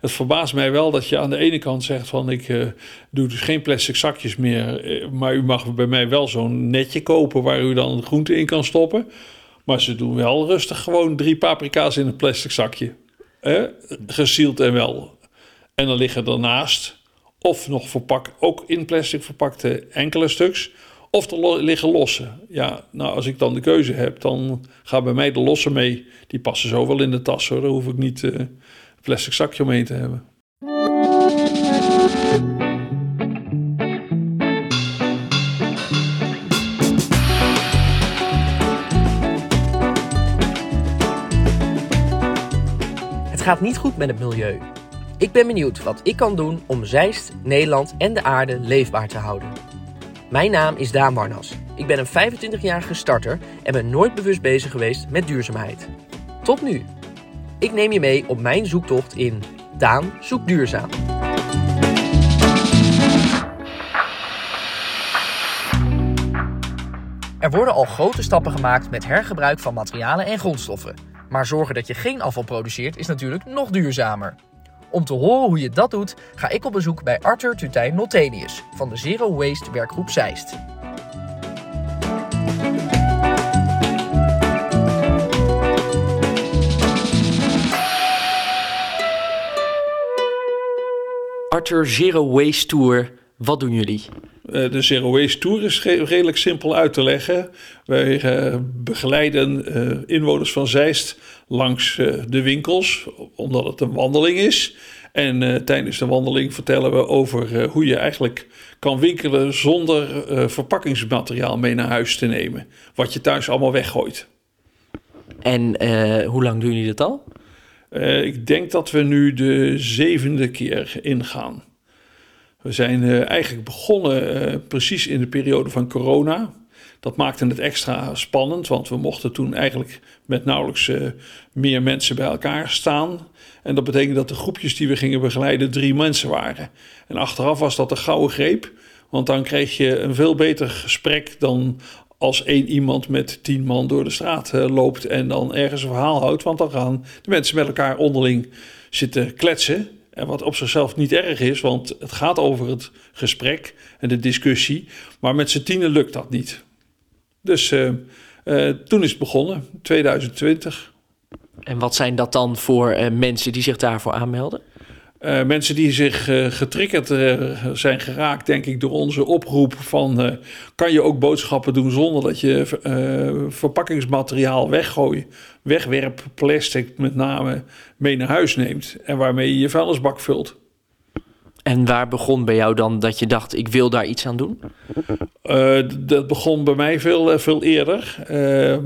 het verbaast mij wel dat je aan de ene kant zegt van ik uh, doe dus geen plastic zakjes meer, eh, maar u mag bij mij wel zo'n netje kopen waar u dan groente in kan stoppen. Maar ze doen wel rustig gewoon drie paprika's in een plastic zakje. Eh, gesield en wel. En dan liggen ernaast, of nog verpakt, ook in plastic verpakte enkele stuks, of er liggen losse. Ja, nou, als ik dan de keuze heb, dan gaan bij mij de losse mee. Die passen zo wel in de tas hoor. Daar hoef ik niet een plastic zakje omheen te hebben. Het gaat niet goed met het milieu. Ik ben benieuwd wat ik kan doen om Zeist, Nederland en de aarde leefbaar te houden. Mijn naam is Daan Warnas. Ik ben een 25-jarige starter en ben nooit bewust bezig geweest met duurzaamheid. Tot nu. Ik neem je mee op mijn zoektocht in Daan zoekt duurzaam. Er worden al grote stappen gemaakt met hergebruik van materialen en grondstoffen. Maar zorgen dat je geen afval produceert is natuurlijk nog duurzamer. Om te horen hoe je dat doet, ga ik op bezoek bij Arthur Tutijn Notelius van de Zero Waste werkgroep Zeist. Zero Waste Tour, wat doen jullie? Eh, de Zero Waste Tour is redelijk simpel uit te leggen. Wij eh, begeleiden eh, inwoners van Zeist langs de winkels, omdat het een wandeling is. En tijdens de wandeling vertellen we over hoe je eigenlijk kan winkelen zonder verpakkingsmateriaal mee naar huis te nemen. Wat je thuis allemaal weggooit. En hoe lang doen jullie dat al? Ik denk dat we nu de zevende keer ingaan. We zijn uh, eigenlijk begonnen uh, precies in de periode van corona. Dat maakte het extra spannend, want we mochten toen eigenlijk met nauwelijks meer mensen bij elkaar staan. En dat betekende dat de groepjes die we gingen begeleiden drie mensen waren. En achteraf was dat een gouden greep, want dan kreeg je een veel beter gesprek dan als één iemand met tien man door de straat loopt en dan ergens een verhaal houdt. Want dan gaan de mensen met elkaar onderling zitten kletsen. En wat op zichzelf niet erg is, want het gaat over het gesprek en de discussie. Maar met z'n tienen lukt dat niet. Dus uh, uh, toen is het begonnen, 2020. En wat zijn dat dan voor mensen die zich daarvoor aanmelden? Uh, mensen die zich uh, getriggerd uh, zijn geraakt, denk ik, door onze oproep van kan je ook boodschappen doen zonder dat je verpakkingsmateriaal weggooit, wegwerp, plastic met name mee naar huis neemt en waarmee je je vuilnisbak vult. En waar begon bij jou dan dat je dacht, ik wil daar iets aan doen? Uh, dat begon bij mij veel, veel eerder. Uh,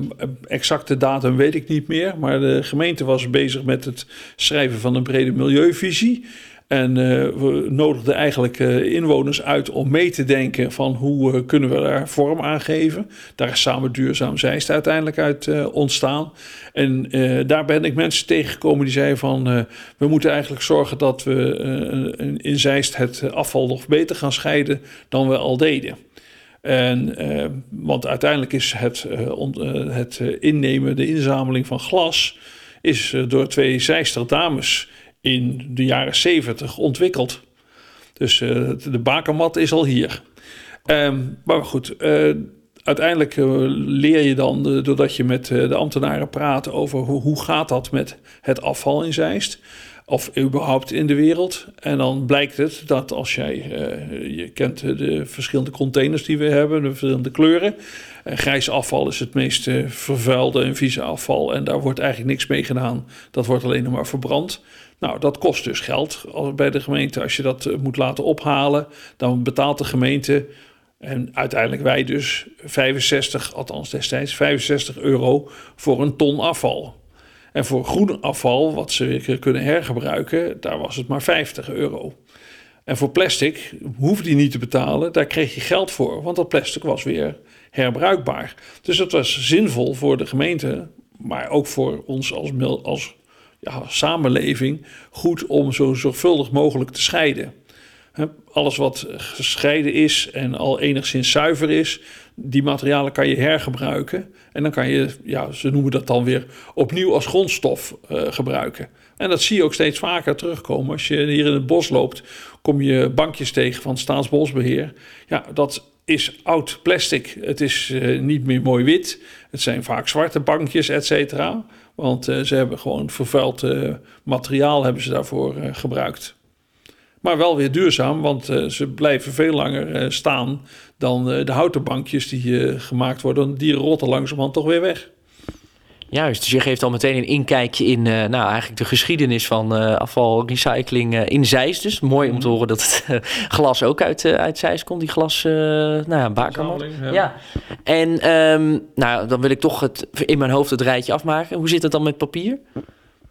exacte datum weet ik niet meer. Maar de gemeente was bezig met het schrijven van een brede milieuvisie. En uh, we nodigden eigenlijk uh, inwoners uit om mee te denken van hoe uh, kunnen we daar vorm aan geven. Daar is samen duurzaam Zeist uiteindelijk uit ontstaan. En daar ben ik mensen tegengekomen die zeiden van we moeten eigenlijk zorgen dat we in Zeist het afval nog beter gaan scheiden dan we al deden. En, want uiteindelijk is het, innemen, de inzameling van glas, is door twee Zeister dames in de jaren 70 ontwikkeld. Dus uh, de bakermat is al hier. Um, maar goed, uh, uiteindelijk uh, leer je dan, doordat je met de ambtenaren praat over hoe, hoe gaat dat met het afval in Zeist. Of überhaupt in de wereld. En dan blijkt het dat als jij, je kent de verschillende containers die we hebben, de verschillende kleuren. grijs afval is het meest vervuilde en vieze afval. En daar wordt eigenlijk niks mee gedaan. Dat wordt alleen nog maar verbrand. Nou, dat kost dus geld bij de gemeente. Als je dat eh, moet laten ophalen, dan betaalt de gemeente en uiteindelijk wij dus 65, althans destijds 65 euro voor een ton afval. En voor groen afval, wat ze weer kunnen hergebruiken, daar was het maar 50 euro. En voor plastic hoefde je niet te betalen, daar kreeg je geld voor, want dat plastic was weer herbruikbaar. Dus het was zinvol voor de gemeente, maar ook voor ons als, als samenleving goed om zo zorgvuldig mogelijk te scheiden. Alles wat gescheiden is en al enigszins zuiver is, die materialen kan je hergebruiken. En dan kan je, ja, ze noemen dat dan weer opnieuw als grondstof uh, gebruiken. En dat zie je ook steeds vaker terugkomen. Als je hier in het bos loopt, kom je bankjes tegen van Staatsbosbeheer. Ja, dat is oud plastic. Het is uh, niet meer mooi wit. Het zijn vaak zwarte bankjes, et cetera. Want uh, ze hebben gewoon vervuild uh, materiaal hebben ze daarvoor gebruikt. Maar wel weer duurzaam, want ze blijven veel langer staan dan de houten bankjes die gemaakt worden. Die rotten langzamerhand toch weer weg. Juist, dus je geeft al meteen een inkijkje in uh, nou, eigenlijk de geschiedenis van uh, afvalrecycling uh, in Zeist. Dus mooi om te horen dat het glas ook uit, uit Zeist komt, die glas, nou ja, bakermat. Ja. ja. En um, nou, dan wil ik toch het, in mijn hoofd het rijtje afmaken. Hoe zit het dan met papier?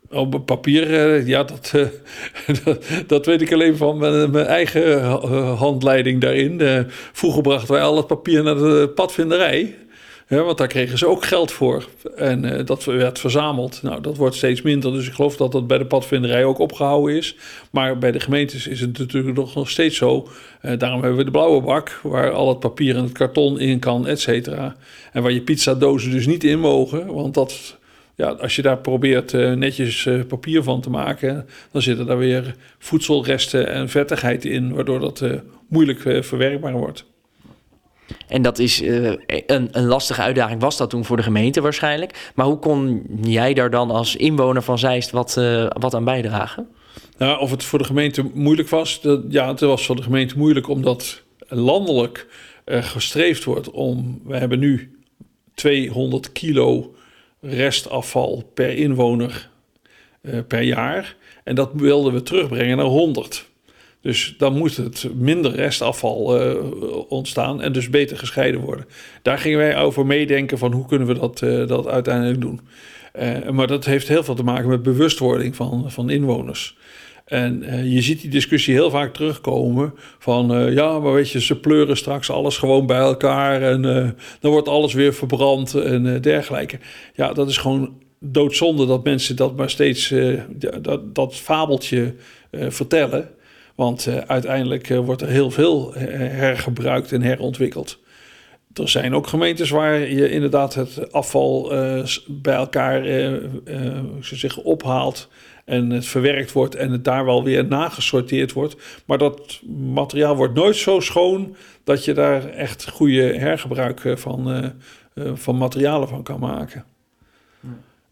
Op oh, papier, ja, dat, dat, dat, weet ik alleen van mijn, mijn eigen handleiding daarin. vroeger brachten wij al het papier naar de padvinderij. Ja, want daar kregen ze ook geld voor. En uh, dat werd verzameld. Nou, dat wordt steeds minder. Dus ik geloof dat dat bij de padvinderij ook opgehouden is. Maar bij de gemeentes is het natuurlijk nog, steeds zo. Uh, daarom hebben we de blauwe bak, waar al het papier en het karton in kan, et cetera. En waar je pizzadozen dus niet in mogen. Want dat, ja, als je daar probeert uh, netjes papier van te maken, dan zitten daar weer voedselresten en vettigheid in, waardoor dat moeilijk verwerkbaar wordt. En dat is uh, een, een, lastige uitdaging, was dat toen voor de gemeente waarschijnlijk. Maar hoe kon jij daar dan als inwoner van Zeist wat, uh, wat aan bijdragen? Nou, of het voor de gemeente moeilijk was, dat, ja, het was voor de gemeente moeilijk omdat landelijk uh, gestreefd wordt om. We hebben nu 200 kilo restafval per inwoner per jaar. En dat wilden we terugbrengen naar 100. Dus dan moet het minder restafval uh, ontstaan en dus beter gescheiden worden. Daar gingen wij over meedenken van hoe kunnen we dat, uh, dat uiteindelijk doen. Uh, maar dat heeft heel veel te maken met bewustwording van, van inwoners. En je ziet die discussie heel vaak terugkomen van ja, maar weet je, ze pleuren straks alles gewoon bij elkaar en dan wordt alles weer verbrand en dergelijke. Ja, dat is gewoon doodzonde dat mensen dat maar steeds dat, dat fabeltje vertellen. Want uh, uiteindelijk uh, wordt er heel veel eh, hergebruikt en herontwikkeld. Er zijn ook gemeentes waar je inderdaad het afval bij elkaar zich ophaalt en het verwerkt wordt en het daar wel weer nagesorteerd wordt. Maar dat materiaal wordt nooit zo schoon dat je daar echt goede hergebruik van, van materialen van kan maken.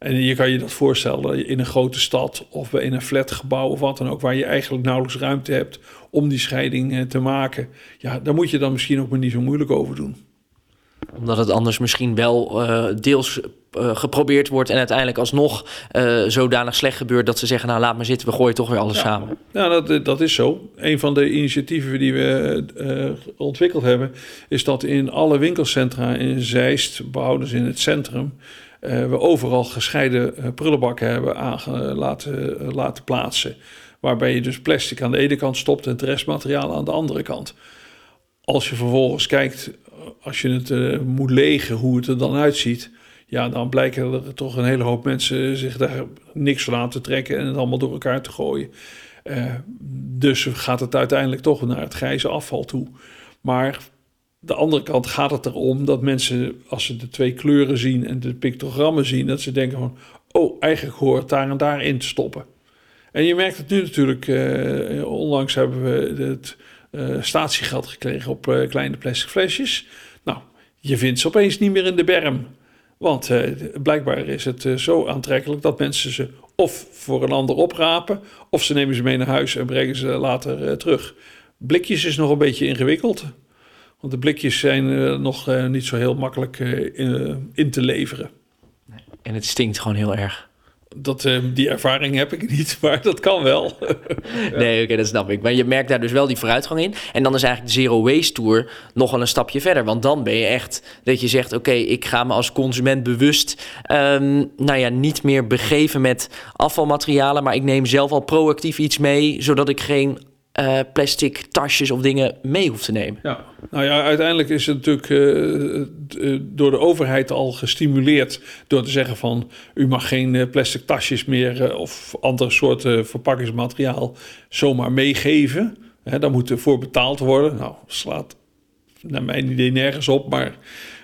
En je kan je dat voorstellen in een grote stad of in een flatgebouw of wat dan ook, waar je eigenlijk nauwelijks ruimte hebt om die scheiding eh, te maken. Ja, daar moet je dan misschien ook maar niet zo moeilijk over doen. Omdat het anders misschien wel uh, deels uh, geprobeerd wordt en uiteindelijk alsnog uh, zodanig slecht gebeurt dat ze zeggen: Nou, laat maar zitten, we gooien toch weer alles ja. samen. Ja, dat, dat is zo. Een van de initiatieven die we ontwikkeld hebben, is dat in alle winkelcentra in Zeist, behouden ze in het centrum, we overal gescheiden uh, prullenbakken hebben laten, uh, laten plaatsen. Waarbij je dus plastic aan de ene kant stopt en het restmateriaal aan de andere kant. Als je vervolgens kijkt, als je het moet legen, hoe het er dan uitziet. Ja, dan blijken er toch een hele hoop mensen zich daar niks van aan te trekken en het allemaal door elkaar te gooien. dus gaat het uiteindelijk toch naar het grijze afval toe. Maar de andere kant gaat het erom dat mensen, als ze de twee kleuren zien en de pictogrammen zien, dat ze denken van, oh, eigenlijk hoort daar en daar in te stoppen. En je merkt het nu natuurlijk, uh, onlangs hebben we het uh, statiegeld gekregen op uh, kleine plastic flesjes. Nou, je vindt ze opeens niet meer in de berm. Want blijkbaar is het zo aantrekkelijk dat mensen ze of voor een ander oprapen, of ze nemen ze mee naar huis en brengen ze later terug. Blikjes is nog een beetje ingewikkeld. Want de blikjes zijn uh, nog uh, niet zo heel makkelijk uh, in, in, te leveren. En het stinkt gewoon heel erg. Dat, die ervaring heb ik niet, maar dat kan wel. nee, oké, okay, dat snap ik. Maar je merkt daar dus wel die vooruitgang in. En dan is eigenlijk de Zero Waste Tour nog wel een stapje verder. Want dan ben je echt dat je zegt... oké, okay, ik ga me als consument bewust... Um, nou ja, niet meer begeven met afvalmaterialen... maar ik neem zelf al proactief iets mee... zodat ik geen uh, plastic tasjes of dingen mee hoeft te nemen. Ja, nou ja, uiteindelijk is het natuurlijk uh, door de overheid al gestimuleerd door te zeggen van u mag geen plastic tasjes meer of andere soorten verpakkingsmateriaal zomaar meegeven. Hè, daar moet voor betaald worden. Nou, slaat naar mijn idee nergens op, maar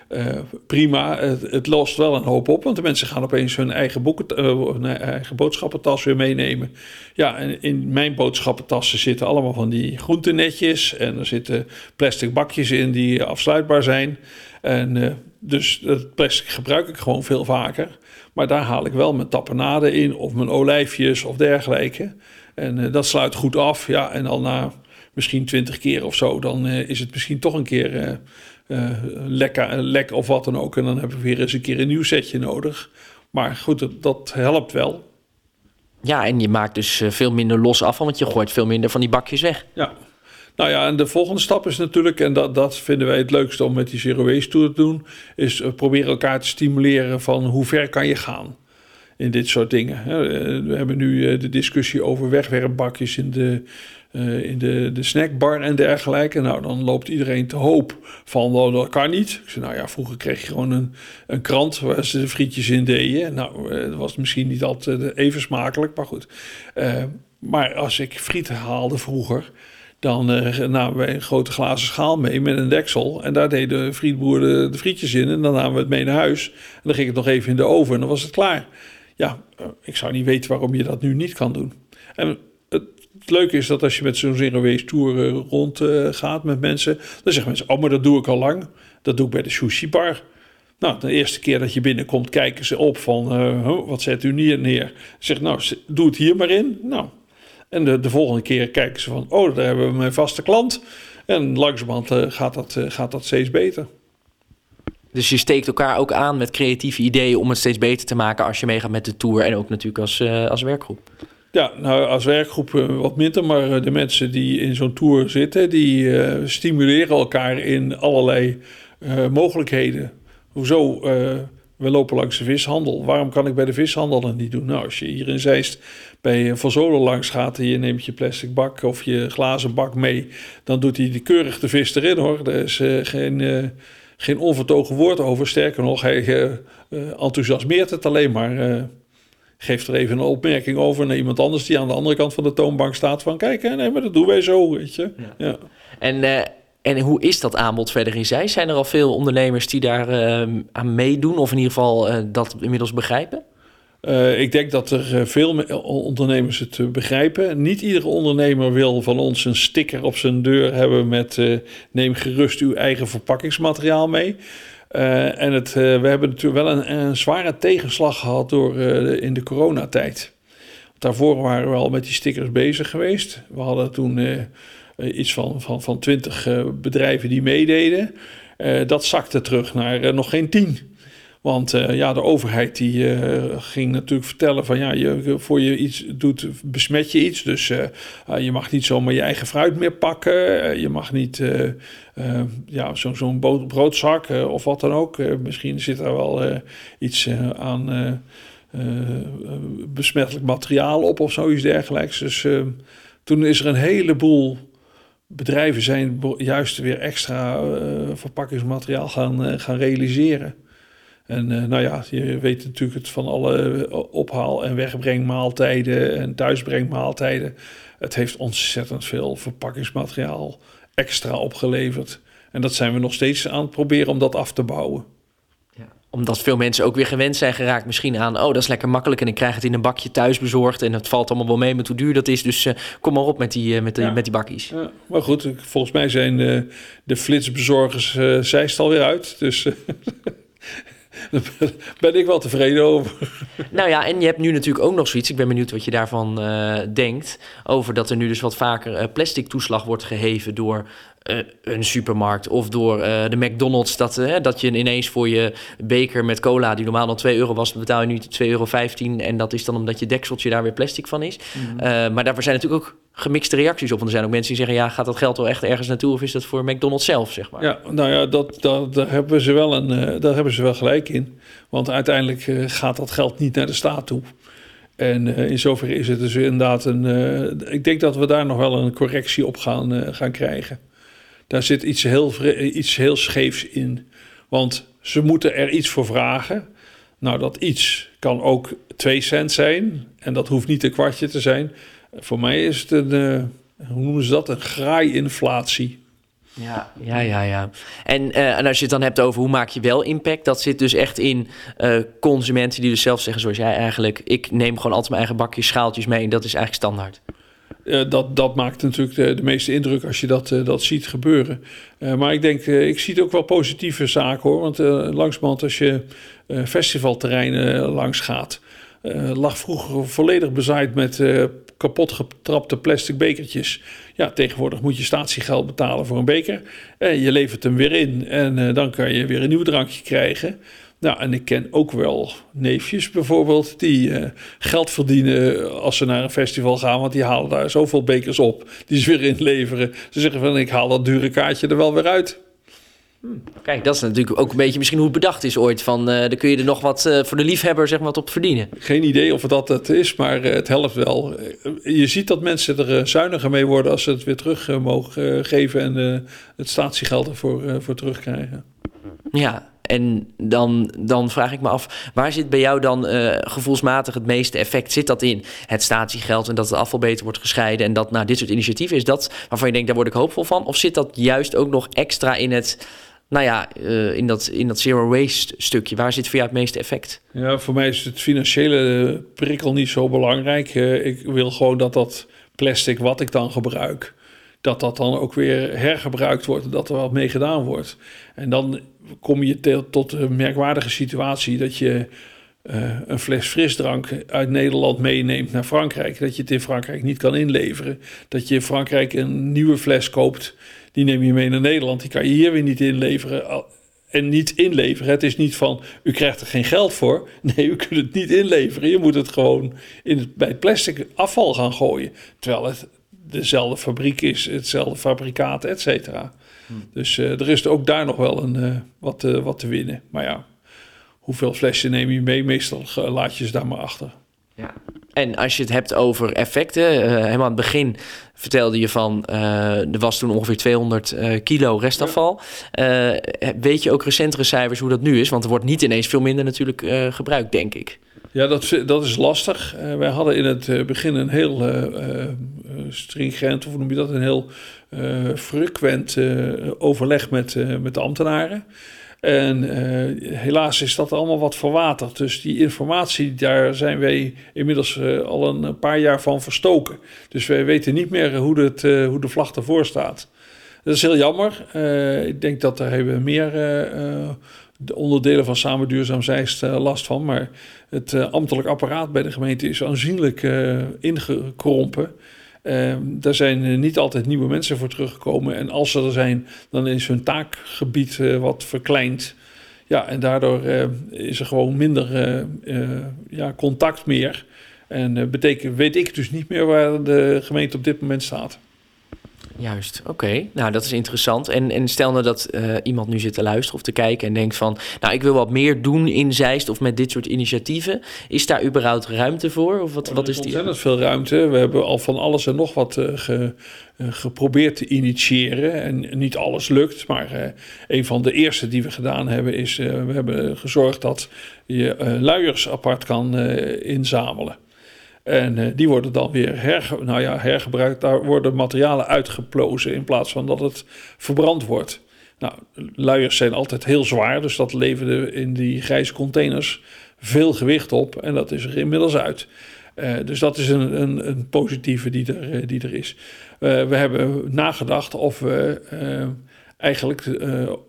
uh, prima. Het, het, lost wel een hoop op, want de mensen gaan opeens hun eigen, uh, eigen boodschappentas weer meenemen. Ja, en in mijn boodschappentassen zitten allemaal van die groentenetjes en er zitten plastic bakjes in die afsluitbaar zijn. En uh, dus dat plastic gebruik ik gewoon veel vaker. Maar daar haal ik wel mijn tapenade in of mijn olijfjes of dergelijke. En dat sluit goed af. Ja, en al na misschien twintig keer of zo, dan is het misschien toch een keer uh, lekker, lek of wat dan ook. En dan heb ik weer eens een keer een nieuw setje nodig. Maar goed, dat, dat helpt wel. Ja, en je maakt dus eh, veel minder los af, want je gooit veel minder van die bakjes weg. Ja. Nou ja, en de volgende stap is natuurlijk, en dat, dat vinden wij het leukste om met die Zero Waste Tour te doen, is uh, proberen elkaar te stimuleren van hoe ver kan je gaan in dit soort dingen. We hebben nu de discussie over wegwerpbakjes in de uh, in de, de snackbar en dergelijke. Nou, dan loopt iedereen te hoop van, oh, dat kan niet. Ik zei, nou ja, vroeger kreeg je gewoon een, een krant waar ze de frietjes in deden. Nou, uh, dat was misschien niet altijd even smakelijk, maar goed. Maar als ik frieten haalde vroeger, dan namen wij een grote glazen schaal mee met een deksel. En daar deed de frietboer de, de, frietjes in. En dan namen we het mee naar huis. En dan ging het nog even in de oven en dan was het klaar. Ja, ik zou niet weten waarom je dat nu niet kan doen. En het leuke is dat als je met zo'n Zero Waste Tour uh, rond uh, gaat met mensen, dan zeggen mensen, oh, maar dat doe ik al lang. Dat doe ik bij de sushi bar. Nou, de eerste keer dat je binnenkomt, kijken ze op van, uh, wat zet u hier neer? Zeg, nou, doe het hier maar in. Nou, en de, de volgende keer kijken ze van, oh, daar hebben we mijn vaste klant. En langzamerhand gaat, dat, gaat dat steeds beter. Dus je steekt elkaar ook aan met creatieve ideeën om het steeds beter te maken als je meegaat met de tour en ook natuurlijk als, als werkgroep. Ja, nou als werkgroep uh, wat minder, maar uh, de mensen die in zo'n tour zitten, die uh, stimuleren elkaar in allerlei mogelijkheden. Hoezo? we lopen langs de vishandel. Waarom kan ik bij de vishandel dat niet doen? Nou, als je hier in Zeist bij Van Zolen langs gaat en je neemt je plastic bak of je glazen bak mee, dan doet hij keurig de vis erin hoor. Er is geen, geen onvertogen woord over. Sterker nog, hij enthousiasmeert het alleen maar geeft er even een opmerking over naar iemand anders die aan de andere kant van de toonbank staat. Van kijk, nee, maar dat doen wij zo, weet je. Ja. En, uh, en hoe is dat aanbod verder in zij? Zijn er al veel ondernemers die daar uh, aan meedoen of in ieder geval uh, dat inmiddels begrijpen? ik denk dat er veel ondernemers het begrijpen. Niet iedere ondernemer wil van ons een sticker op zijn deur hebben met neem gerust uw eigen verpakkingsmateriaal mee. Uh, en het, uh, we hebben natuurlijk wel een, zware tegenslag gehad door, uh, in de coronatijd. Daarvoor waren we al met die stickers bezig geweest. We hadden toen iets van, van, van 20 bedrijven die meededen. dat zakte terug naar nog geen 10. Want uh, ja, de overheid die uh, ging natuurlijk vertellen van ja, voor je iets doet, besmet je iets. Dus uh, je mag niet zomaar je eigen fruit meer pakken. je mag niet ja, zo'n zo broodzak of wat dan ook. misschien zit er wel iets aan besmettelijk materiaal op of zoiets dergelijks. Dus toen is er een heleboel bedrijven zijn juist weer extra verpakkingsmateriaal gaan, gaan realiseren. En uh, nou ja, je weet natuurlijk het van alle eh, ophaal- en wegbrengmaaltijden en thuisbrengmaaltijden. Het heeft ontzettend veel verpakkingsmateriaal extra opgeleverd. En dat zijn we nog steeds aan het proberen om dat af te bouwen. Ja, omdat veel mensen ook weer gewend zijn geraakt misschien aan... oh, dat is lekker makkelijk en ik krijg het in een bakje thuis bezorgd... en het valt allemaal wel mee met hoe duur dat is. Dus uh, kom maar op met die, met, die, met die bakjes. Ja, maar goed, volgens mij zijn de flitsbezorgers... Uh, zijst alweer uit, dus... Daar ben ik wel tevreden over. Nou ja, en je hebt nu natuurlijk ook nog zoiets. Ik ben benieuwd wat je daarvan uh, denkt. Over dat er nu dus wat vaker uh, plastic toeslag wordt geheven door een supermarkt of door de McDonald's. Dat, dat je ineens voor je beker met cola, die normaal dan 2 euro was, betaal je nu 2,15 euro. En dat is dan omdat je dekseltje daar weer plastic van is. Mhm. maar daarvoor zijn natuurlijk ook gemixte reacties op. Want er zijn ook mensen die zeggen: ja, gaat dat geld wel echt ergens naartoe of is dat voor McDonald's zelf, zeg maar? Ja, nou ja, dat, dat, daar, hebben ze wel een, uh, daar hebben ze wel gelijk in. Want uiteindelijk gaat dat geld niet naar de staat toe. En in zoverre is het dus inderdaad een. ik denk dat we daar nog wel een correctie op gaan, gaan krijgen. Daar zit iets heel, iets heel scheefs in. Want ze moeten er iets voor vragen. Nou, dat iets kan ook 2 cent zijn. En dat hoeft niet een kwartje te zijn. Voor mij is het een, uh, hoe noemen ze dat, een graai-inflatie. Ja, ja, ja, ja. En, en als je het dan hebt over hoe maak je wel impact, dat zit dus echt in consumenten die dus zelf zeggen, zoals jij eigenlijk, ik neem gewoon altijd mijn eigen bakjes, schaaltjes mee en dat is eigenlijk standaard. Dat, dat maakt natuurlijk de, de, meeste indruk als je dat, dat ziet gebeuren. maar ik denk, ik zie het ook wel positieve zaken hoor. Want langzamerhand als je festivalterreinen langs gaat, lag vroeger volledig bezaaid met kapot getrapte plastic bekertjes. Ja, tegenwoordig moet je statiegeld betalen voor een beker. Je levert hem weer in en dan kan je weer een nieuw drankje krijgen. Nou, en ik ken ook wel neefjes bijvoorbeeld die uh, geld verdienen als ze naar een festival gaan, want die halen daar zoveel bekers op die ze weer inleveren. Ze zeggen van ik haal dat dure kaartje er wel weer uit. Kijk, dat is natuurlijk ook een beetje misschien hoe het bedacht is ooit. Van, uh, dan kun je er nog wat uh, voor de liefhebber zeg maar, wat op verdienen. Geen idee of dat het is, maar uh, het helpt wel. Je ziet dat mensen er zuiniger mee worden als ze het weer terug mogen geven en het statiegeld ervoor voor terugkrijgen. Ja, en dan, dan vraag ik me af, waar zit bij jou dan gevoelsmatig het meeste effect? Zit dat in het statiegeld en dat het afval beter wordt gescheiden en dat nou, dit soort initiatieven, is dat waarvan je denkt, daar word ik hoopvol van? Of zit dat juist ook nog extra in het nou ja, uh, in, dat, in dat zero waste stukje, waar zit voor jou het meeste effect? Ja, voor mij is het financiële prikkel niet zo belangrijk. Ik wil gewoon dat dat plastic wat ik dan gebruik, dat dat dan ook weer hergebruikt wordt en dat er wat mee gedaan wordt. En dan kom je tot een merkwaardige situatie dat je uh, een fles frisdrank uit Nederland meeneemt naar Frankrijk. Dat je het in Frankrijk niet kan inleveren. Dat je in Frankrijk een nieuwe fles koopt die neem je mee naar Nederland. Die kan je hier weer niet inleveren. En niet inleveren. Het is niet van, u krijgt er geen geld voor. Nee, u kunt het niet inleveren. Je moet het gewoon in bij het plastic afval gaan gooien. Terwijl het dezelfde fabriek is, hetzelfde fabrikaat, et cetera. Hmm. Dus uh, er is ook daar nog wel een, uh, wat, uh, wat te winnen. Maar ja, hoeveel flesjes neem je mee? Meestal laat je ze daar maar achter. Ja. En als je het hebt over effecten, uh, helemaal aan het begin vertelde je van, uh, er was toen ongeveer 200 uh, eh, kilo restafval. weet je ook recentere cijfers hoe dat nu is? Want er wordt niet ineens veel minder natuurlijk gebruikt, denk ik. Ja, dat, dat is lastig. wij hadden in het begin een heel stringent, of noem je dat, een heel frequent overleg met, met de ambtenaren. En uh, helaas is dat allemaal wat verwaterd. Dus die informatie, daar zijn wij inmiddels uh, al een paar jaar van verstoken. Dus wij weten niet meer hoe, het, uh, hoe de vlag ervoor staat. Dat is heel jammer. ik denk dat daar hebben meer de onderdelen van Samen Duurzaam Zeist last van. Maar het ambtelijk apparaat bij de gemeente is aanzienlijk ingekrompen. Uh, daar zijn eh, niet altijd nieuwe mensen voor teruggekomen. En als ze er zijn, dan is hun taakgebied uh, wat verkleind. Ja, en daardoor uh, is er gewoon minder ja, contact meer. En betekent, weet ik dus niet meer waar de gemeente op dit moment staat. Juist, oké. Nou, dat is interessant. En, en stel nou dat uh, iemand nu zit te luisteren of te kijken en denkt van... nou, ik wil wat meer doen in Zeist of met dit soort initiatieven. Is daar überhaupt ruimte voor? Of wat, oh, wat is, is die? ontzettend veel ruimte. We hebben al van alles en nog wat uh, ge, uh, geprobeerd te initiëren. En niet alles lukt, maar een van de eerste die we gedaan hebben... is we hebben gezorgd dat je luiers apart kan inzamelen. En uh, die worden dan weer nou ja, hergebruikt. Daar worden materialen uitgeplozen in plaats van dat het verbrand wordt. Nou, luiers zijn altijd heel zwaar, dus dat leverde in die grijze containers veel gewicht op. En dat is er inmiddels uit. Uh, dus dat is een, een, een positieve die er, uh, die er is. we hebben nagedacht of we eigenlijk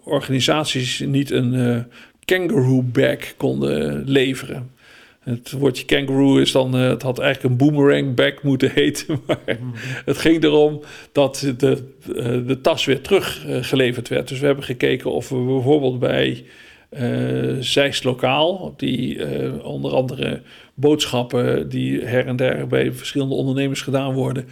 organisaties niet een kangaroo bag konden leveren. Het woordje kangaroo is dan, uh, het had eigenlijk een boomerang bag moeten heten. Maar het ging erom dat de, uh, de tas weer teruggeleverd uh, werd. Dus we hebben gekeken of we bijvoorbeeld bij uh, Zeist Lokaal, die onder andere boodschappen die her en der bij verschillende ondernemers gedaan worden,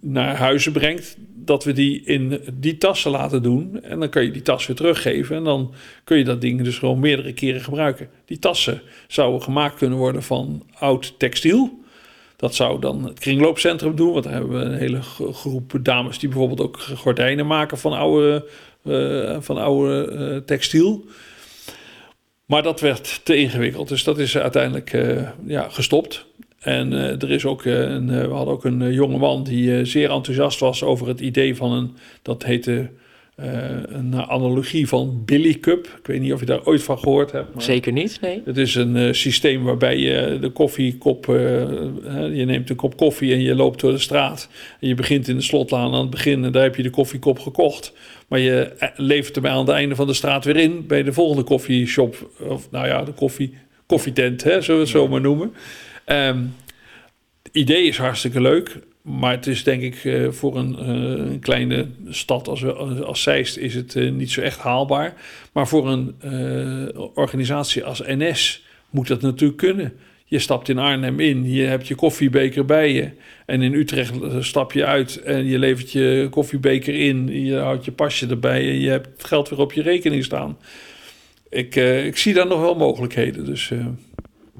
naar huizen brengt dat we die in die tassen laten doen. En dan kan je die tas weer teruggeven. En dan kun je dat ding dus gewoon meerdere keren gebruiken. Die tassen zouden gemaakt kunnen worden van oud textiel. Dat zou dan het kringloopcentrum doen. Want daar hebben we een hele groep dames die bijvoorbeeld ook gordijnen maken van oude, van oude uh, textiel. Maar dat werd te ingewikkeld. Dus dat is uiteindelijk uh, ja, gestopt. En uh, er is ook een, uh, we hadden ook een jonge man die zeer enthousiast was over het idee van een, dat heette een analogie van Billy Cup. Ik weet niet of je daar ooit van gehoord hebt. Maar Zeker niet, nee. Het is een systeem waarbij je de koffiekop... je neemt een kop koffie en je loopt door de straat. En je begint in de slotlaan aan het begin... en daar heb je de koffiekop gekocht. Maar je levert hem aan het einde van de straat weer in... bij de volgende koffieshop. Of nou ja, de koffie, koffietent, hè, zullen we het zo maar noemen. Um, het idee is hartstikke leuk. Maar het is denk ik uh, voor een, uh, een, kleine stad als, als Zeist is het uh, niet zo echt haalbaar. Maar voor een organisatie als NS moet dat natuurlijk kunnen. Je stapt in Arnhem in, je hebt je koffiebeker bij je. En in Utrecht stap je uit en je levert je koffiebeker in. Je houdt je pasje erbij en je hebt het geld weer op je rekening staan. Ik, ik zie daar nog wel mogelijkheden. Dus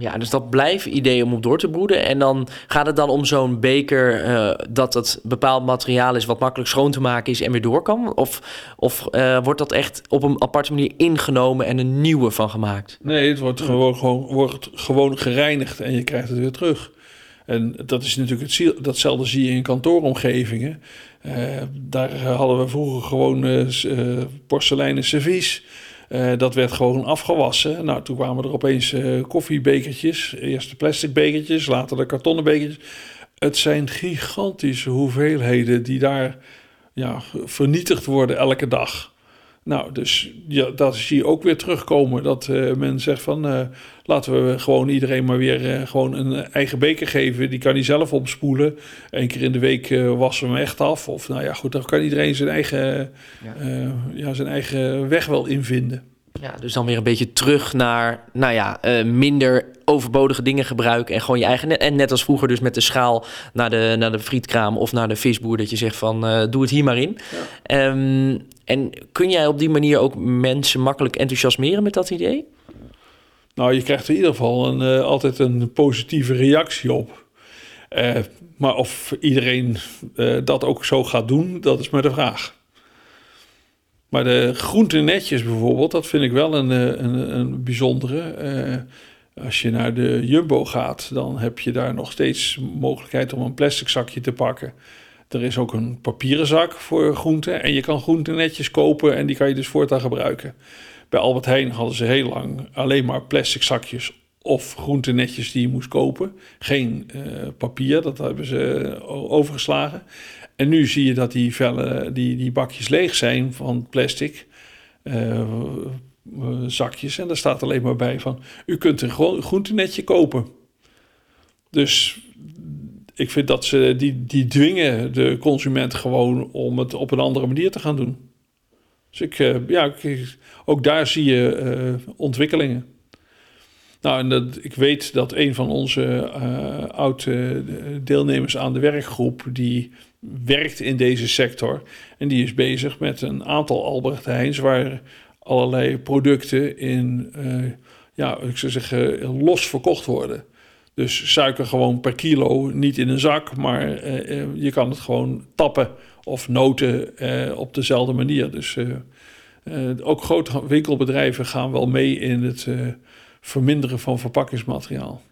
ja, dus dat blijven ideeën om op door te broeden. En dan gaat het dan om zo'n beker uh, dat het bepaald materiaal is wat makkelijk schoon te maken is en weer door kan? Of, of uh, wordt dat echt op een aparte manier ingenomen en een nieuwe van gemaakt? Nee, het wordt gewoon, gewoon, wordt gewoon gereinigd en je krijgt het weer terug. En dat is natuurlijk het, datzelfde zie je in kantooromgevingen. Uh, daar hadden we vroeger gewoon porseleinen servies. Uh, dat werd gewoon afgewassen. Nou, toen kwamen er opeens uh, koffiebekertjes. Eerst de plastic bekertjes, later de kartonnen bekertjes. Het zijn gigantische hoeveelheden die daar ja, vernietigd worden elke dag. Nou, dus ja, dat zie je ook weer terugkomen. Dat uh, men zegt van laten we gewoon iedereen maar weer gewoon een eigen beker geven. Die kan hij zelf opspoelen. Eén keer in de week wassen we hem echt af. Of nou ja, goed, dan kan iedereen zijn eigen, ja. ja zijn eigen weg wel invinden. Ja, dus dan weer een beetje terug naar, nou ja, minder overbodige dingen gebruiken en gewoon je eigen. En net als vroeger, dus met de schaal naar de, naar de frietkraam of naar de visboer, dat je zegt van doe het hier maar in. Ja. Um, en kun jij op die manier ook mensen makkelijk enthousiasmeren met dat idee? Nou, je krijgt in ieder geval een, uh, altijd een positieve reactie op. maar of iedereen dat ook zo gaat doen, dat is maar de vraag. Maar de groentenetjes bijvoorbeeld, dat vind ik wel een, eh, een, een bijzondere. Als je naar de Jumbo gaat, dan heb je daar nog steeds mogelijkheid om een plastic zakje te pakken. Er is ook een papieren zak voor groenten. En je kan groentenetjes kopen en die kan je dus voortaan gebruiken. Bij Albert Heijn hadden ze heel lang alleen maar plastic zakjes of groentenetjes die je moest kopen. Geen uh, papier, dat hebben ze overgeslagen. En nu zie je dat die, vellen, die, die bakjes leeg zijn van plastic. Uh, zakjes. En daar staat alleen maar bij van... u kunt een groentenetje kopen. Dus ik vind dat ze die, die dwingen de consument gewoon om het op een andere manier te gaan doen. Dus ik, uh, ja, ook daar zie je uh, ontwikkelingen. Nou, en dat, ik weet dat een van onze uh, oude deelnemers aan de werkgroep, die werkt in deze sector. En die is bezig met een aantal Albert Heijns waar allerlei producten in, ja, ik zou zeggen, los verkocht worden. Dus suiker gewoon per kilo, niet in een zak, maar uh, je kan het gewoon tappen of noten uh, op dezelfde manier. Dus ook grote winkelbedrijven gaan wel mee in het verminderen van verpakkingsmateriaal.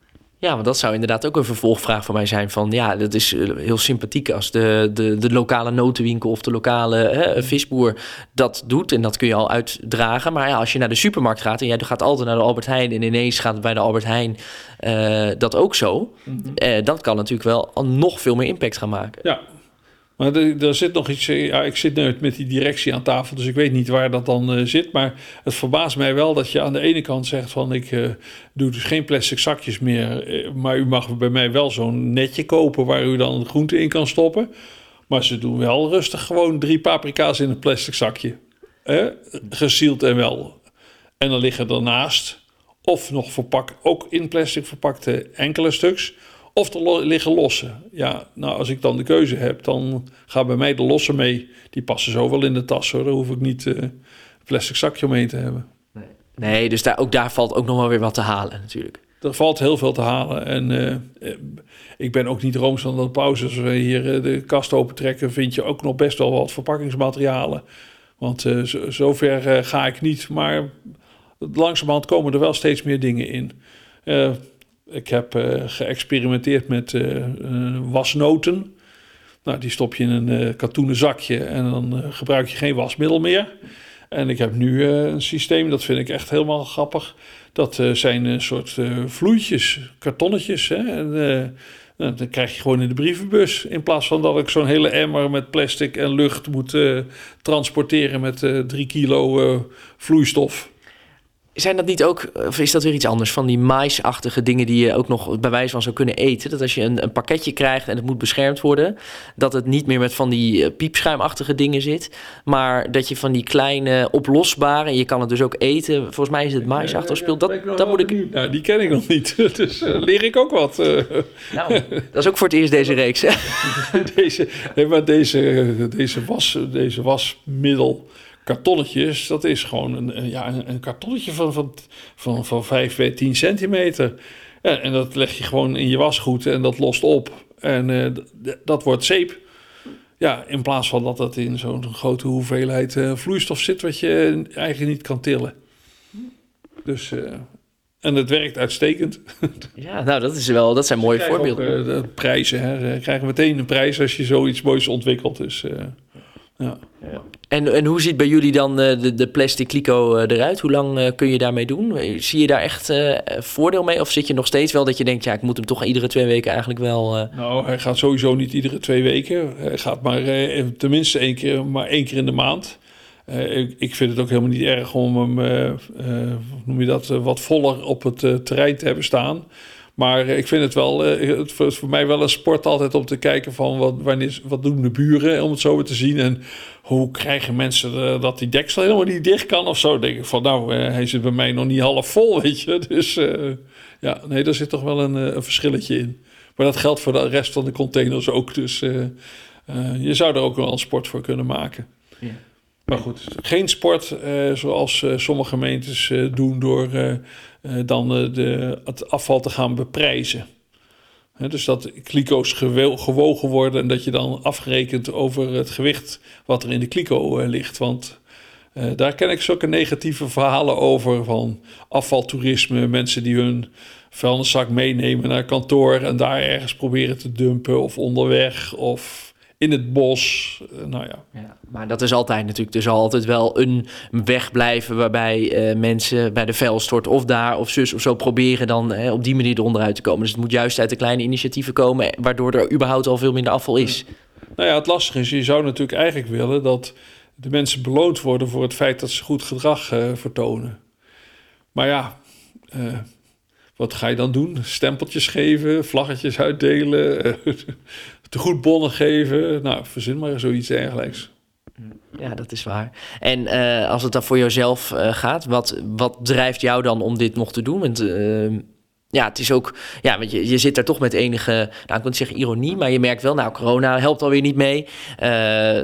Ja, want dat zou inderdaad ook een vervolgvraag voor mij zijn. Van ja, dat is eh, heel sympathiek als de, de, de lokale notenwinkel of de lokale hè, visboer dat doet. En dat kun je al uitdragen. Maar ja, als je naar de supermarkt gaat en jij gaat altijd naar de Albert Heijn en ineens gaat bij de Albert Heijn uh, dat ook zo. Mm -hmm. dat kan natuurlijk wel nog veel meer impact gaan maken. Ja, maar er, er, zit nog iets. Eh, ja, ik zit nu met die directie aan tafel, dus ik weet niet waar dat dan uh, zit. Maar het verbaast mij wel dat je aan de ene kant zegt: van ik uh, doe dus geen plastic zakjes meer. maar u mag bij mij wel zo'n netje kopen waar u dan groente in kan stoppen. Maar ze doen wel rustig gewoon drie paprika's in een plastic zakje. Eh? Gesield en wel. En dan liggen daarnaast, of nog verpakt, ook in plastic verpakte enkele stuks of er liggen losse. Ja, nou, als ik dan de keuze heb, dan gaan bij mij de losse mee. Die passen zo wel in de tas, hoor. Daar hoef ik niet uh, een plastic zakje omheen te hebben. Nee, nee dus daar, ook daar valt ook nog wel weer wat te halen, natuurlijk. Er valt heel veel te halen. En uh, ik ben ook niet rooms van de pauze. Als we hier de kast opentrekken, vind je ook nog best wel wat verpakkingsmaterialen. Want zover ga ik niet. Maar langzamerhand komen er wel steeds meer dingen in. Ik heb uh, geëxperimenteerd met uh, wasnoten. Nou, die stop je in een uh, katoenen zakje en dan gebruik je geen wasmiddel meer. En ik heb nu een systeem, dat vind ik echt helemaal grappig. Dat zijn een soort vloeitjes, kartonnetjes. Hè? En, nou, dan krijg je gewoon in de brievenbus. In plaats van dat ik zo'n hele emmer met plastic en lucht moet transporteren met drie kilo vloeistof. Zijn dat niet ook, of is dat weer iets anders, van die maisachtige dingen die je ook nog bij wijze van zou kunnen eten? Dat als je een, een pakketje krijgt en het moet beschermd worden, dat het niet meer met van die uh, piepschuimachtige dingen zit, maar dat je van die kleine oplosbare, en je kan het dus ook eten, volgens mij is het maisachtig speelt. Dat, dat moet ik... Nou, die ken ik nog niet, dus uh, leer ik ook wat. Uh. Nou, dat is ook voor het eerst deze reeks. deze, maar deze, deze, was, deze wasmiddel kartonnetjes, dat is gewoon een, ja, een, kartonnetje van, van, van, van 5 bij 10 centimeter. En, en, dat leg je gewoon in je wasgoed en dat lost op. En uh, dat wordt zeep. Ja, in plaats van dat het in zo'n grote hoeveelheid uh, vloeistof zit, wat je eigenlijk niet kan tillen. Dus, uh, en het werkt uitstekend. Ja, nou, dat, is wel, dat zijn mooie voorbeelden. Ook, de prijzen, hè. krijgen meteen een prijs als je zoiets moois ontwikkelt. Dus, ja. ja. En, en hoe ziet bij jullie dan uh, de, de plastic kliko uh, eruit? Hoe lang uh, kun je daarmee doen? Zie je daar echt voordeel mee? Of zit je nog steeds wel dat je denkt, ja, ik moet hem toch iedere twee weken eigenlijk wel... Nou, hij gaat sowieso niet iedere twee weken. Hij gaat maar tenminste één keer, maar één keer in de maand. Ik, ik, vind het ook helemaal niet erg om hem, noem je dat, wat voller op het terrein te hebben staan. Maar ik vind het wel, het is voor mij wel een sport altijd om te kijken van wat, wanneer, wat doen de buren, om het zo te zien. En hoe krijgen mensen uh, dat die deksel helemaal niet dicht kan of zo? Denk ik van, nou, uh, hij zit bij mij nog niet half vol, weet je. Dus ja, nee, daar zit toch wel een, een, verschilletje in. Maar dat geldt voor de rest van de containers ook. Dus je zou er ook wel een sport voor kunnen maken. Ja. Maar goed, geen sport zoals sommige gemeentes doen door dan de, het afval te gaan beprijzen dus dat kliko's gewogen worden en dat je dan afgerekend over het gewicht wat er in de kliko ligt. Want uh, daar ken ik zulke negatieve verhalen over van afvaltoerisme, mensen die hun vuilniszak meenemen naar kantoor en daar ergens proberen te dumpen of onderweg of in het bos. Uh, nou ja. ja. Maar dat is altijd natuurlijk. Er zal altijd wel een weg blijven waarbij uh, mensen bij de vuilstort of daar of zus of zo proberen dan op die manier eronder uit te komen. Dus het moet juist uit de kleine initiatieven komen, waardoor er überhaupt al veel minder afval is. Nou ja, het lastige is, je zou natuurlijk eigenlijk willen dat de mensen beloond worden voor het feit dat ze goed gedrag vertonen. Maar ja, wat ga je dan doen? Stempeltjes geven, vlaggetjes uitdelen, te goed bonnen geven. Nou, verzin maar zoiets dergelijks. Ja, dat is waar. En uh, als het dan voor jezelf uh, gaat, wat, wat drijft jou dan om dit nog te doen? Want uh, ja, het is ook, ja, want je, je zit daar toch met enige, nou, ik wil niet zeggen ironie, maar je merkt wel, nou, corona helpt alweer niet mee. Uh,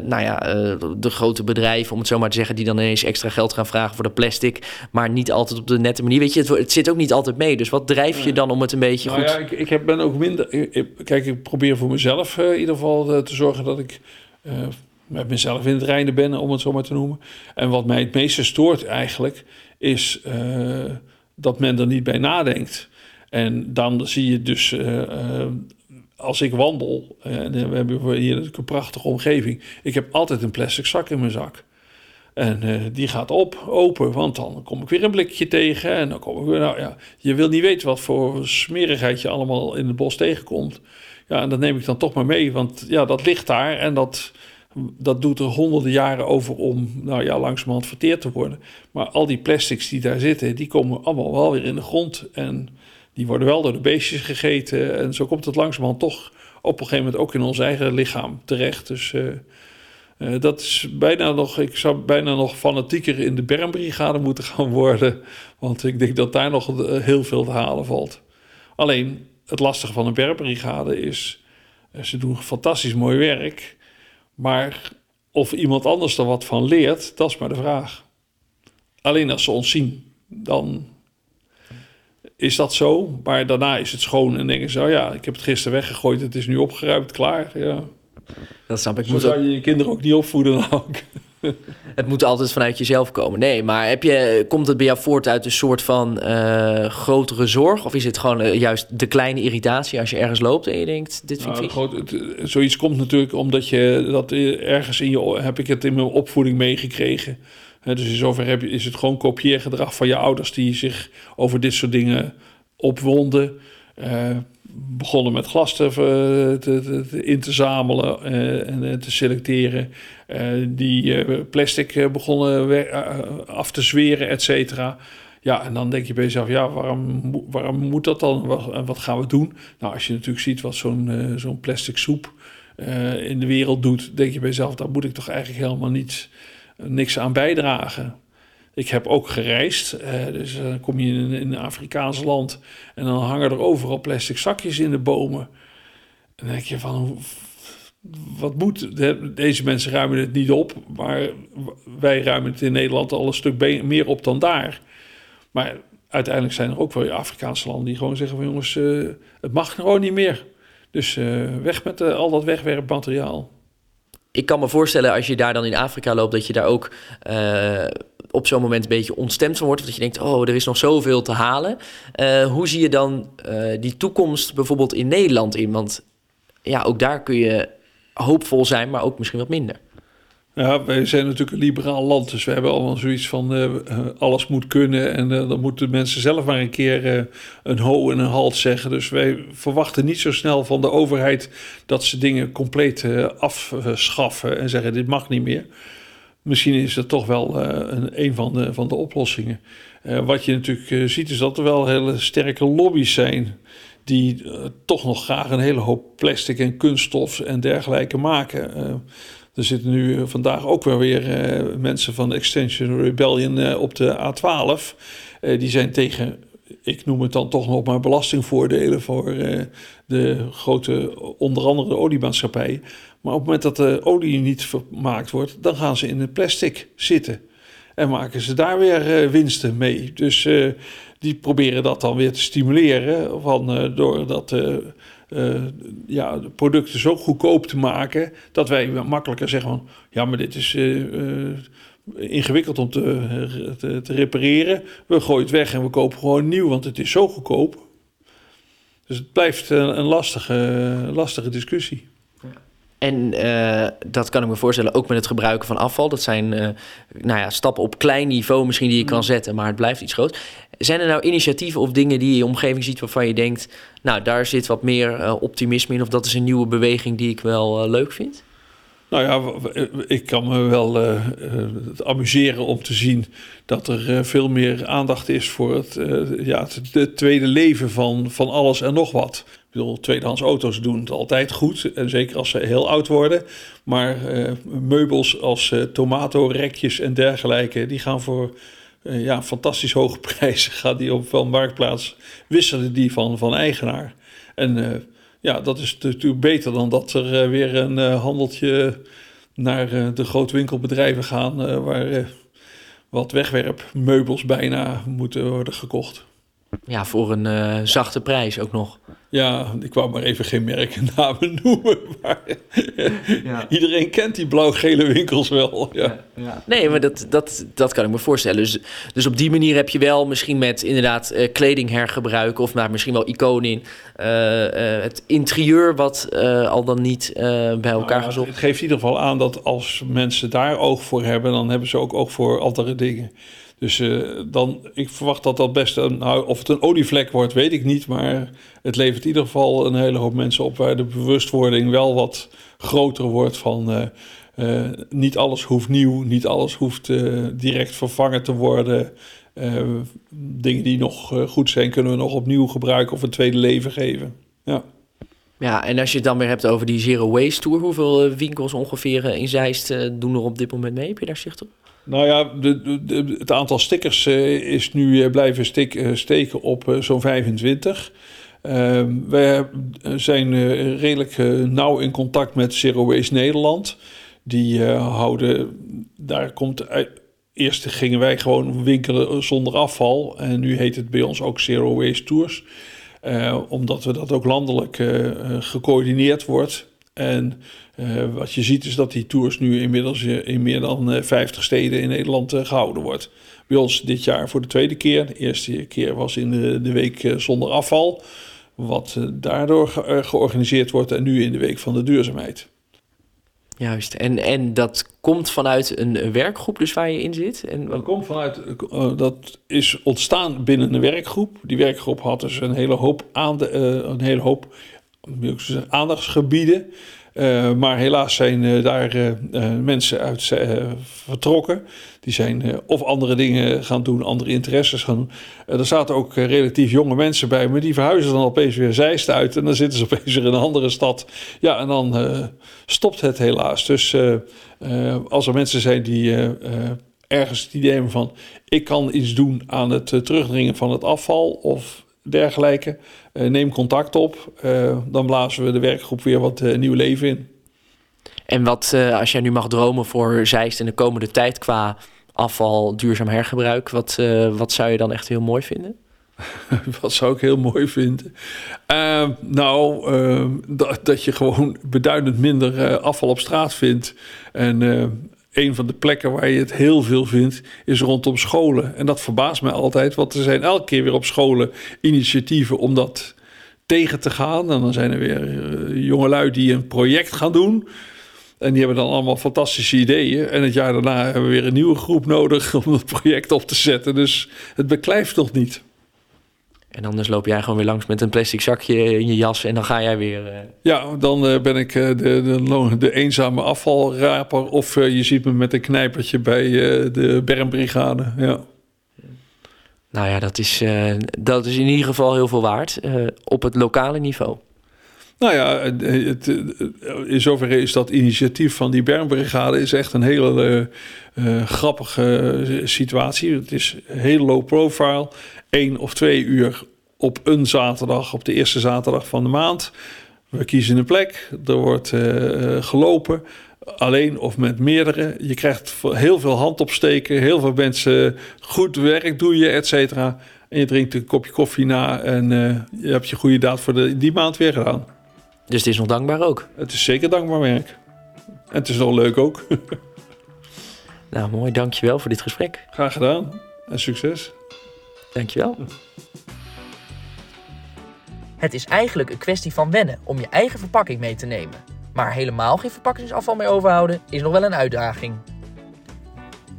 nou ja, uh, de grote bedrijven, om het zo maar te zeggen, die dan ineens extra geld gaan vragen voor de plastic, maar niet altijd op de nette manier. Weet je, het, het zit ook niet altijd mee. Dus wat drijf je dan om het een beetje nou goed... Ja, ik, ik heb, ben ook minder, ik, kijk, ik probeer voor mezelf uh, in ieder geval te zorgen dat ik met mezelf in het reinen ben, om het zo maar te noemen. En wat mij het meeste stoort eigenlijk, is dat men er niet bij nadenkt. En dan zie je dus, uh, uh, als ik wandel, uh, en we hebben hier een prachtige omgeving, ik heb altijd een plastic zak in mijn zak. En die gaat op, open, want dan kom ik weer een blikje tegen. En dan kom ik weer, nou ja, je wil niet weten wat voor smerigheid je allemaal in het bos tegenkomt. Ja, en dat neem ik dan toch maar mee, want ja, dat ligt daar en dat, dat doet er honderden jaren over om, nou ja, langzamerhand verteerd te worden. Maar al die plastics die daar zitten, die komen allemaal wel weer in de grond en die worden wel door de beestjes gegeten. En zo komt het langzamerhand toch op een gegeven moment ook in ons eigen lichaam terecht. Dus uh, uh, dat is bijna nog, ik zou bijna nog fanatieker in de bermbrigade moeten gaan worden. Want ik denk dat daar nog eh, heel veel te halen valt. Alleen het lastige van een bermbrigade is, ze doen fantastisch mooi werk. Maar of iemand anders er wat van leert, dat is maar de vraag. Alleen als ze ons zien, dan is dat zo. Maar daarna is het schoon en denken ze, oh ja, ik heb het gisteren weggegooid, het is nu opgeruimd, klaar. Ja. Dat snap ik. Zo zou je je kinderen ook niet opvoeden. het moet altijd vanuit jezelf komen. Nee, maar heb je, komt het bij jou voort uit een soort van uh, grotere zorg? Of is het gewoon uh, juist de kleine irritatie als je ergens loopt en je denkt, dit vind ik nou, groot, het, Zoiets komt natuurlijk omdat je dat ergens in je... heb ik het in mijn opvoeding meegekregen. Dus in zover heb je, is het gewoon kopieergedrag van je ouders... die zich over dit soort dingen opwonden... Uh, begonnen met glas te, te, te, in te zamelen uh, en te selecteren. Die plastic begonnen af te zweren, et cetera. Ja, en dan denk je bij jezelf, ja, waarom, waarom moet dat dan? Wat, wat gaan we doen? Nou, als je natuurlijk ziet wat zo'n zo'n plastic soep in de wereld doet, denk je bij jezelf, daar moet ik toch eigenlijk helemaal niet, niks aan bijdragen. Ik heb ook gereisd. Uh, dus dan kom je in, een Afrikaans land en dan hangen er overal plastic zakjes in de bomen. En dan denk je van, wat moet... Deze mensen ruimen het niet op, maar wij ruimen het in Nederland al een stuk meer op dan daar. Maar uiteindelijk zijn er ook wel Afrikaanse landen die gewoon zeggen van jongens, uh, het mag gewoon niet meer. Dus weg met al dat wegwerpmateriaal. Ik kan me voorstellen als je daar dan in Afrika loopt, dat je daar ook op zo'n moment een beetje ontstemd van wordt. Of dat je denkt, oh, er is nog zoveel te halen. Uh, hoe zie je dan uh, die toekomst bijvoorbeeld in Nederland in? Want ja, ook daar kun je hoopvol zijn, maar ook misschien wat minder. Ja, wij zijn natuurlijk een liberaal land, dus we hebben allemaal zoiets van uh, alles moet kunnen en uh, dan moeten mensen zelf maar een keer een ho en een halt zeggen. Dus wij verwachten niet zo snel van de overheid dat ze dingen compleet afschaffen en zeggen dit mag niet meer misschien is dat toch wel een, een van, de, van de oplossingen. Wat je natuurlijk ziet is dat er wel hele sterke lobby's zijn die toch nog graag een hele hoop plastic en kunststof en dergelijke maken. Er zitten nu vandaag ook weer weer mensen van Extension Rebellion op de A12. die zijn tegen ik noem het dan toch nog maar belastingvoordelen voor de grote, onder andere de oliemaatschappij. Maar op het moment dat de olie niet vermaakt wordt, dan gaan ze in het plastic zitten. En maken ze daar weer winsten mee. Dus die proberen dat dan weer te stimuleren. Van, door dat, ja, de producten zo goedkoop te maken. Dat wij makkelijker zeggen van ja, maar dit is ingewikkeld om te, te, te, repareren. We gooien het weg en we kopen gewoon nieuw, want het is zo goedkoop. Dus het blijft een, een lastige, lastige discussie. En uh, dat kan ik me voorstellen ook met het gebruiken van afval. Dat zijn uh, nou ja, stappen op klein niveau misschien die je kan mm. zetten, maar het blijft iets groot. Zijn er nou initiatieven of dingen die je in je omgeving ziet waarvan je denkt, nou daar zit wat meer uh, optimisme in of dat is een nieuwe beweging die ik wel leuk vind? Nou ja, ik kan me wel uh, amuseren om te zien dat er uh, veel meer aandacht is voor het, ja, het, tweede leven van, van alles en nog wat tweedehands auto's doen het altijd goed. En zeker als ze heel oud worden. Maar uh, meubels als uh, tomato-rekjes en dergelijke, die gaan voor ja, fantastisch hoge prijzen. Gaan die op wel marktplaats wisselen die van, van eigenaar. En ja, dat is natuurlijk beter dan dat er weer een handeltje naar de grootwinkelbedrijven gaan. waar wat wegwerpmeubels bijna moeten worden gekocht. Ja, voor een zachte prijs ook nog. Ja, ik wou maar even geen merkennamen noemen. Maar ja. iedereen kent die blauw-gele winkels wel. Ja. ja. Nee, maar dat, dat, dat kan ik me voorstellen. Dus, dus op die manier heb je wel misschien met inderdaad uh, kleding hergebruiken... of maar misschien wel iconen in. Uh, uh, het interieur wat al dan niet bij elkaar nou, gezocht. Het geeft in ieder geval aan dat als mensen daar oog voor hebben... dan hebben ze ook oog voor andere dingen. Dus uh, dan, ik verwacht dat dat best een, nou, of het een olievlek wordt, weet ik niet. Maar het levert in ieder geval een hele hoop mensen op waar de bewustwording wel wat groter wordt van uh, uh, niet alles hoeft nieuw, niet alles hoeft direct vervangen te worden. dingen die nog goed zijn, kunnen we nog opnieuw gebruiken of een tweede leven geven. Ja. Ja, en als je het dan weer hebt over die Zero Waste Tour, hoeveel winkels ongeveer in Zeist doen er op dit moment mee? Heb je daar zicht op? Nou ja, het aantal stickers uh, is nu uh, blijven uh, steken op zo'n 25. Ehm, wij zijn redelijk nauw in contact met Zero Waste Nederland. Die houden, daar komt Eerst gingen wij gewoon winkelen zonder afval. En nu heet het bij ons ook Zero Waste Tours. omdat we dat ook landelijk gecoördineerd wordt. En wat je ziet is dat die tours nu inmiddels in meer dan 50 steden in Nederland gehouden wordt. Bij ons dit jaar voor de tweede keer. De eerste keer was in de, de week zonder afval. Wat daardoor georganiseerd wordt en nu in de week van de duurzaamheid. Juist, en, en dat komt vanuit een werkgroep dus waar je in zit? En... Dat komt vanuit, uh, dat is ontstaan binnen een werkgroep. Die werkgroep had dus een hele hoop, aan de, uh, een hele hoop aandachtsgebieden. Uh, maar helaas zijn daar mensen uit vertrokken. Die zijn of andere dingen gaan doen, andere interesses gaan doen. er zaten ook relatief jonge mensen bij, maar die verhuizen dan opeens weer Zeist uit. En dan zitten ze opeens weer in een andere stad. Ja, en dan stopt het helaas. Dus als er mensen zijn die ergens het idee hebben van... ik kan iets doen aan het terugdringen van het afval... of dergelijke. Uh, neem contact op. Uh, dan blazen we de werkgroep weer wat uh, nieuw leven in. En wat, als jij nu mag dromen voor Zeist in de komende tijd qua afval, duurzaam hergebruik, wat, wat zou je dan echt heel mooi vinden? wat zou ik heel mooi vinden? Ehm, nou, ehm, dat, dat je gewoon beduidend minder afval op straat vindt. En een van de plekken waar je het heel veel vindt, is rondom scholen. En dat verbaast mij altijd, want er zijn elke keer weer op scholen initiatieven om dat tegen te gaan. En dan zijn er weer uh, jongelui die een project gaan doen. En die hebben dan allemaal fantastische ideeën. En het jaar daarna hebben we weer een nieuwe groep nodig om dat project op te zetten. Dus het beklijft nog niet. En anders loop jij gewoon weer langs met een plastic zakje in je jas en dan ga jij weer. Uh... Ja, dan uh, ben ik uh, de, de, de, eenzame afvalraper. Of je ziet me met een knijpertje bij de bermbrigade. Ja. Nou ja, dat is, dat is in ieder geval heel veel waard op het lokale niveau. Nou ja, het, in zoverre is dat initiatief van die Bernbrigade is echt een hele uh, grappige situatie. Het is heel low profile. Eén of twee uur op een zaterdag, op de eerste zaterdag van de maand. We kiezen een plek, er wordt uh, gelopen, alleen of met meerdere. Je krijgt heel veel handopsteken, heel veel mensen goed werk doe je, et cetera. En je drinkt een kopje koffie na en uh, je hebt je goede daad voor de, die maand weer gedaan. Dus het is nog dankbaar ook? Het is zeker dankbaar werk. En het is nog leuk ook. nou, mooi. Dankjewel voor dit gesprek. Graag gedaan. En succes. Dankjewel. Het is eigenlijk een kwestie van wennen om je eigen verpakking mee te nemen. Maar helemaal geen verpakkingsafval mee overhouden is nog wel een uitdaging.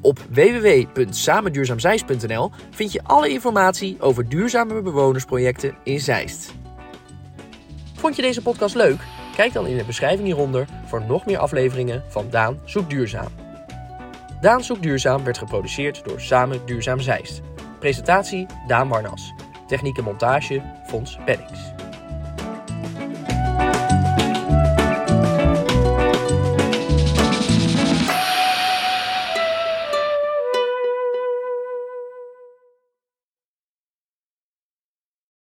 Op www.samenduurzaamzeist.nl vind je alle informatie over duurzame bewonersprojecten in Zeist. Vond je deze podcast leuk? Kijk dan in de beschrijving hieronder voor nog meer afleveringen van Daan Zoekt Duurzaam. Daan Zoekt Duurzaam werd geproduceerd door Samen Duurzaam Zeist. Presentatie Daan Warnas. Techniek en montage Fons Pennings.